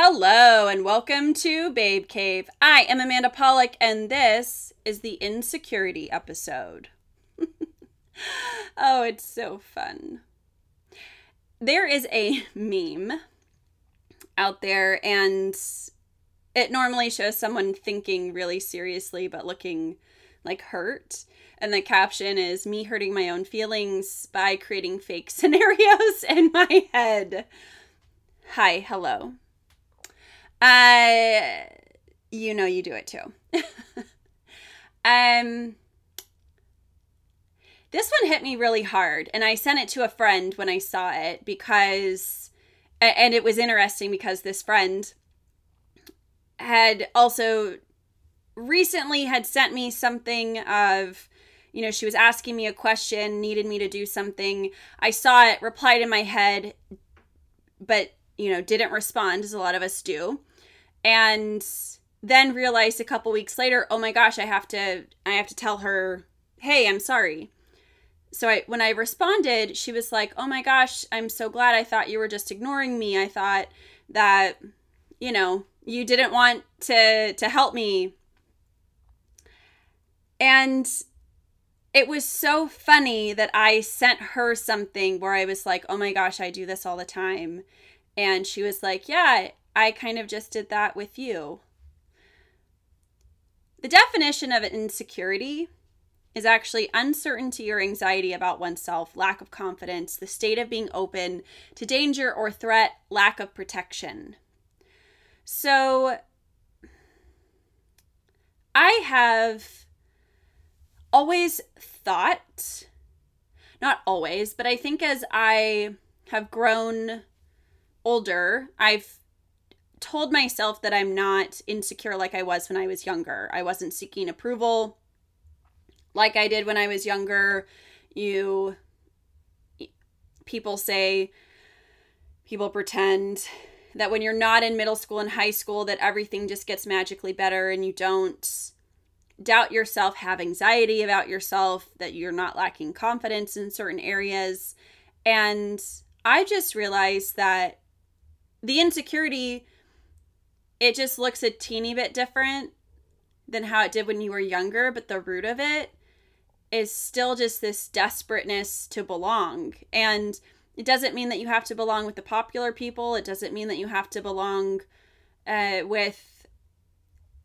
Hello and welcome to Babe Cave. I am Amanda Polick and this is the insecurity episode. oh, it's so fun. There is a meme out there and it normally shows someone thinking really seriously but looking like hurt. And the caption is me hurting my own feelings by creating fake scenarios in my head. Hi, hello. Uh, you know you do it too. um, this one hit me really hard, and I sent it to a friend when I saw it because, and it was interesting because this friend had also recently had sent me something of you know she was asking me a question needed me to do something i saw it replied in my head but you know didn't respond as a lot of us do and then realized a couple weeks later oh my gosh i have to i have to tell her hey i'm sorry so I when I responded, she was like, "Oh my gosh, I'm so glad. I thought you were just ignoring me. I thought that you know, you didn't want to to help me." And it was so funny that I sent her something where I was like, "Oh my gosh, I do this all the time." And she was like, "Yeah, I kind of just did that with you." The definition of insecurity is actually uncertainty or anxiety about oneself, lack of confidence, the state of being open to danger or threat, lack of protection. So, I have always thought, not always, but I think as I have grown older, I've told myself that I'm not insecure like I was when I was younger. I wasn't seeking approval like I did when I was younger. You people say people pretend that when you're not in middle school and high school that everything just gets magically better and you don't doubt yourself, have anxiety about yourself, that you're not lacking confidence in certain areas. And I just realized that the insecurity it just looks a teeny bit different than how it did when you were younger, but the root of it is still just this desperateness to belong. And it doesn't mean that you have to belong with the popular people, it doesn't mean that you have to belong uh, with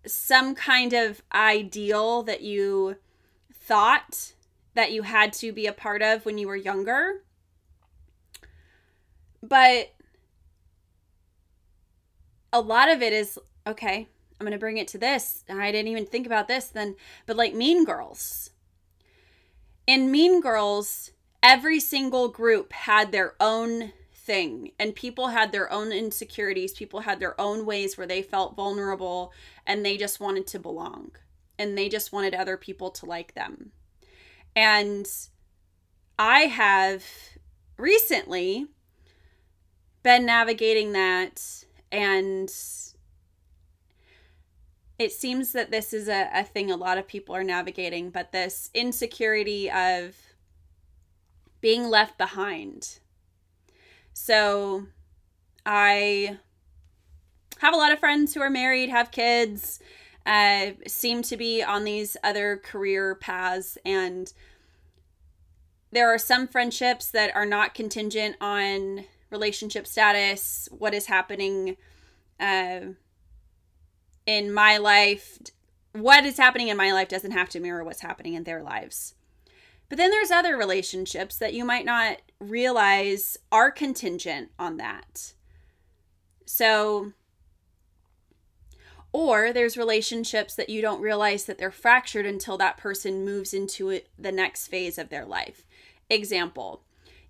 some kind of ideal that you thought that you had to be a part of when you were younger. But a lot of it is okay, I'm going to bring it to this. I didn't even think about this then, but like Mean Girls in Mean Girls, every single group had their own thing and people had their own insecurities people had their own ways where they felt vulnerable and they just wanted to belong and they just wanted other people to like them and i have recently been navigating that and it seems that this is a, a thing a lot of people are navigating, but this insecurity of being left behind. So I have a lot of friends who are married, have kids, uh, seem to be on these other career paths. And there are some friendships that are not contingent on relationship status, what is happening uh, in my life, what is happening in my life doesn't have to mirror what's happening in their lives. But then there's other relationships that you might not realize are contingent on that. So, or there's relationships that you don't realize that they're fractured until that person moves into it, the next phase of their life. Example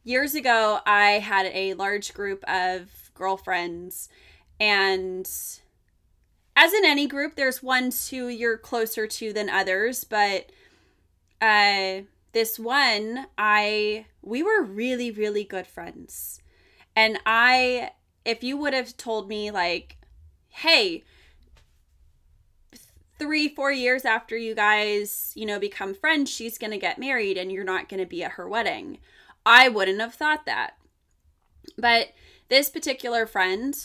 Years ago, I had a large group of girlfriends, and as in any group, there's ones who you're closer to than others, but uh this one, I we were really really good friends. And I if you would have told me like, "Hey, 3 4 years after you guys, you know, become friends, she's going to get married and you're not going to be at her wedding." I wouldn't have thought that. But this particular friend,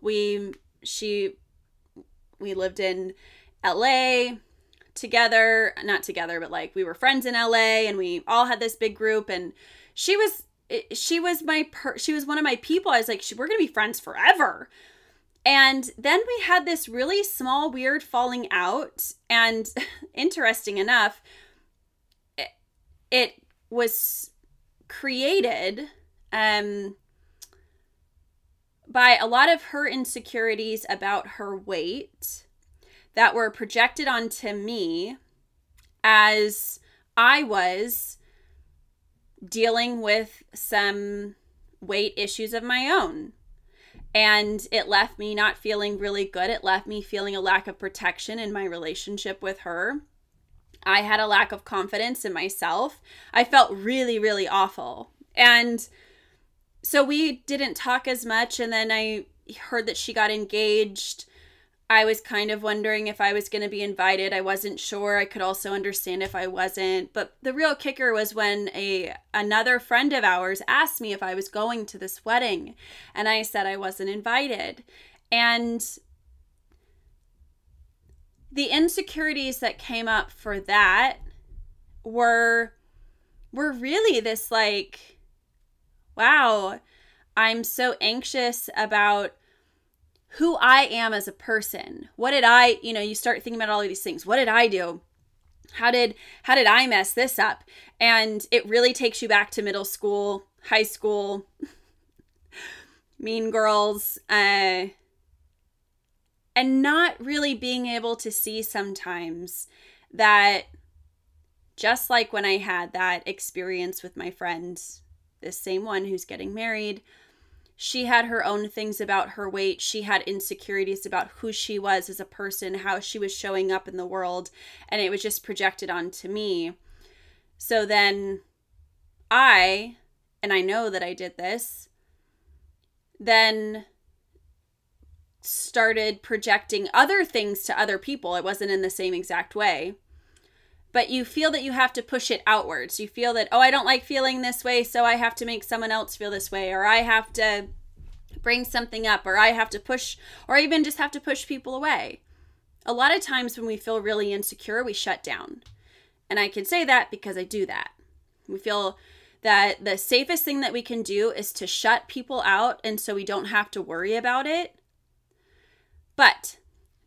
we she we lived in LA together, not together, but like we were friends in LA and we all had this big group and she was she was my per- she was one of my people. I was like, we're going to be friends forever. And then we had this really small weird falling out and interesting enough it, it was created um by a lot of her insecurities about her weight that were projected onto me as I was dealing with some weight issues of my own. And it left me not feeling really good. It left me feeling a lack of protection in my relationship with her. I had a lack of confidence in myself. I felt really, really awful. And so we didn't talk as much. And then I heard that she got engaged. I was kind of wondering if I was going to be invited. I wasn't sure. I could also understand if I wasn't. But the real kicker was when a another friend of ours asked me if I was going to this wedding, and I said I wasn't invited. And the insecurities that came up for that were were really this like wow, I'm so anxious about who I am as a person. What did I, you know, you start thinking about all of these things. What did I do? How did how did I mess this up? And it really takes you back to middle school, high school, mean girls, uh and not really being able to see sometimes that just like when I had that experience with my friends this same one who's getting married, she had her own things about her weight. She had insecurities about who she was as a person, how she was showing up in the world, and it was just projected onto me. So then I, and I know that I did this, then started projecting other things to other people. It wasn't in the same exact way but you feel that you have to push it outwards. You feel that, oh, I don't like feeling this way, so I have to make someone else feel this way, or I have to bring something up, or I have to push, or even just have to push people away. A lot of times when we feel really insecure, we shut down. And I can say that because I do that. We feel that the safest thing that we can do is to shut people out and so we don't have to worry about it. But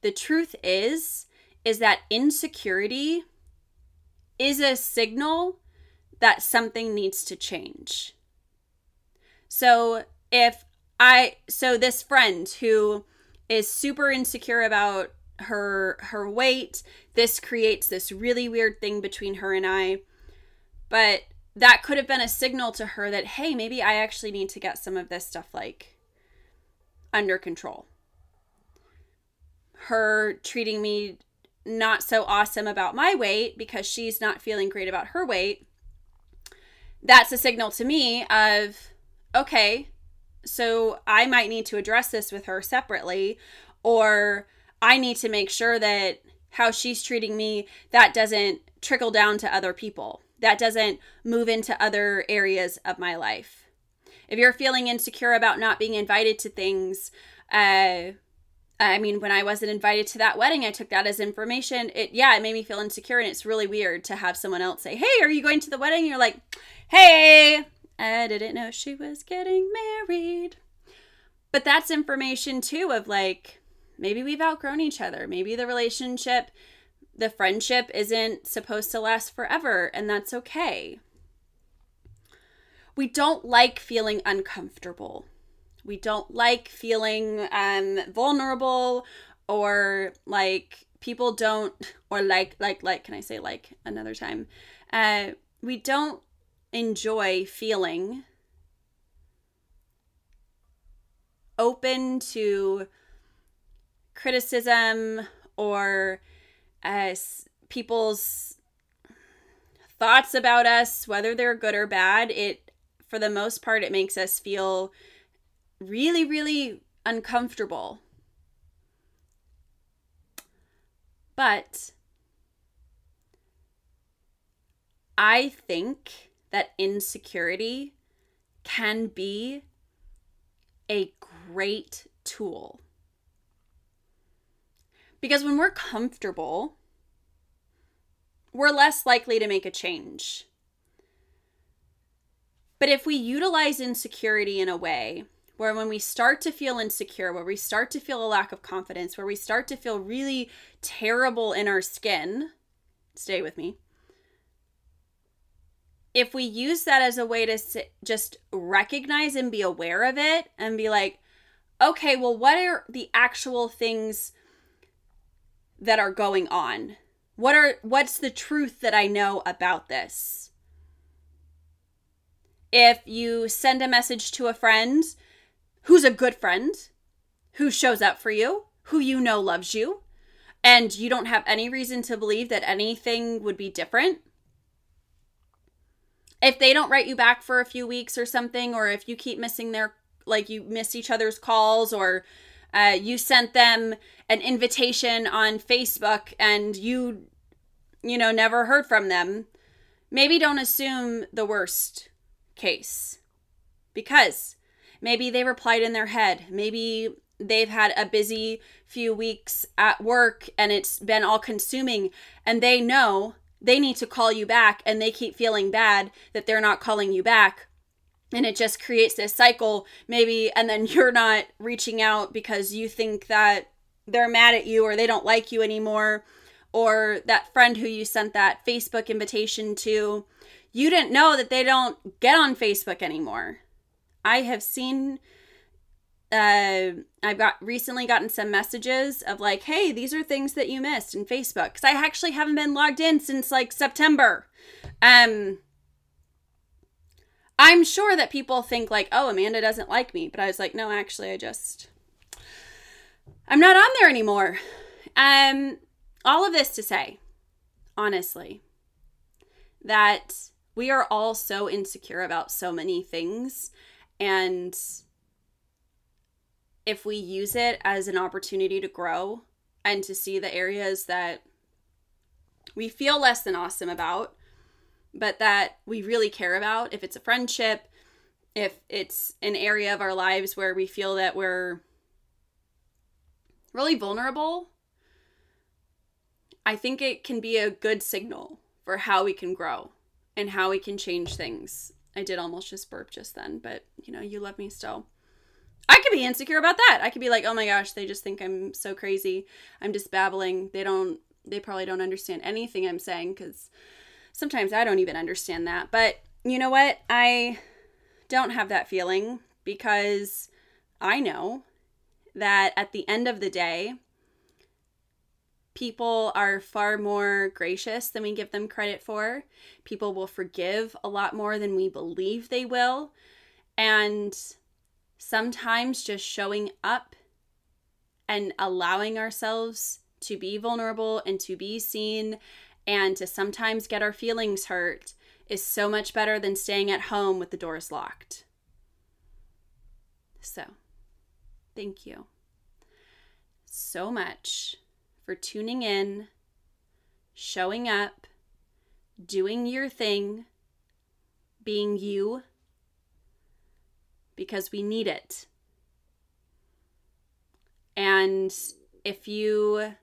the truth is is that insecurity is a signal that something needs to change. So if I so this friend who is super insecure about her her weight, this creates this really weird thing between her and I. But that could have been a signal to her that hey, maybe I actually need to get some of this stuff like under control. Her treating me not so awesome about my weight because she's not feeling great about her weight, that's a signal to me of, okay, so I might need to address this with her separately, or I need to make sure that how she's treating me, that doesn't trickle down to other people. That doesn't move into other areas of my life. If you're feeling insecure about not being invited to things, uh, I mean, when I wasn't invited to that wedding, I took that as information. It, yeah, it made me feel insecure. And it's really weird to have someone else say, Hey, are you going to the wedding? You're like, Hey, I didn't know she was getting married. But that's information too of like, maybe we've outgrown each other. Maybe the relationship, the friendship isn't supposed to last forever. And that's okay. We don't like feeling uncomfortable we don't like feeling um, vulnerable or like people don't or like like like can i say like another time? Uh we don't enjoy feeling open to criticism or uh, people's thoughts about us whether they're good or bad. It for the most part it makes us feel really, really uncomfortable. But I think that insecurity can be a great tool. Because when we're comfortable, we're less likely to make a change. But if we utilize insecurity in a way where when we start to feel insecure, where we start to feel a lack of confidence, where we start to feel really terrible in our skin, stay with me. If we use that as a way to just recognize and be aware of it and be like, okay, well, what are the actual things that are going on? What are what's the truth that I know about this? If you send a message to a friend who's a good friend, who shows up for you, who you know loves you, and you don't have any reason to believe that anything would be different, if they don't write you back for a few weeks or something, or if you keep missing their, like you miss each other's calls, or uh, you sent them an invitation on Facebook and you, you know, never heard from them, maybe don't assume the worst case. Because maybe they replied in their head. Maybe they've had a busy few weeks at work and it's been all consuming and they know they need to call you back and they keep feeling bad that they're not calling you back. And it just creates this cycle. Maybe and then you're not reaching out because you think that they're mad at you or they don't like you anymore. Or that friend who you sent that Facebook invitation to you didn't know that they don't get on Facebook anymore I have seen uh, I've got recently gotten some messages of like, hey, these are things that you missed in Facebook because I actually haven't been logged in since like September. Um, I'm sure that people think like, oh, Amanda doesn't like me. But I was like, no, actually, I just, I'm not on there anymore. Um, all of this to say, honestly, that we are all so insecure about so many things. And if we use it as an opportunity to grow and to see the areas that we feel less than awesome about, but that we really care about. If it's a friendship, if it's an area of our lives where we feel that we're really vulnerable, I think it can be a good signal for how we can grow and how we can change things. I did almost just burp just then, but you know, you love me still. I could be insecure about that. I could be like, "Oh my gosh, they just think I'm so crazy. I'm just babbling. They don't they probably don't understand anything I'm saying cuz sometimes I don't even understand that. But you know what? I don't have that feeling because I know that at the end of the day, people are far more gracious than we give them credit for. People will forgive a lot more than we believe they will. And sometimes just showing up and allowing ourselves to be vulnerable and to be seen and to sometimes get our feelings hurt is so much better than staying at home with the doors locked. So, thank you so much for tuning in, showing up, doing your thing, being you, because we need it. And if you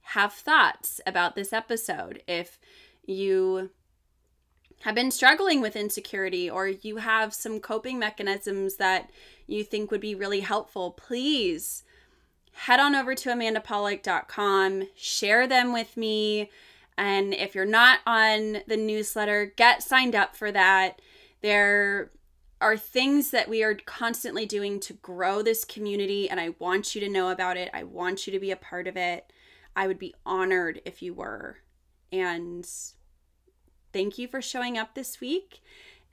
have thoughts about this episode. If you have been struggling with insecurity or you have some coping mechanisms that you think would be really helpful, please head on over to amandapolick.com, share them with me. And if you're not on the newsletter, get signed up for that. There are things that we are constantly doing to grow this community, and I want you to know about it. I want you to be a part of it. I would be honored if you were. And thank you for showing up this week.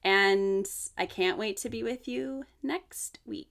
And I can't wait to be with you next week.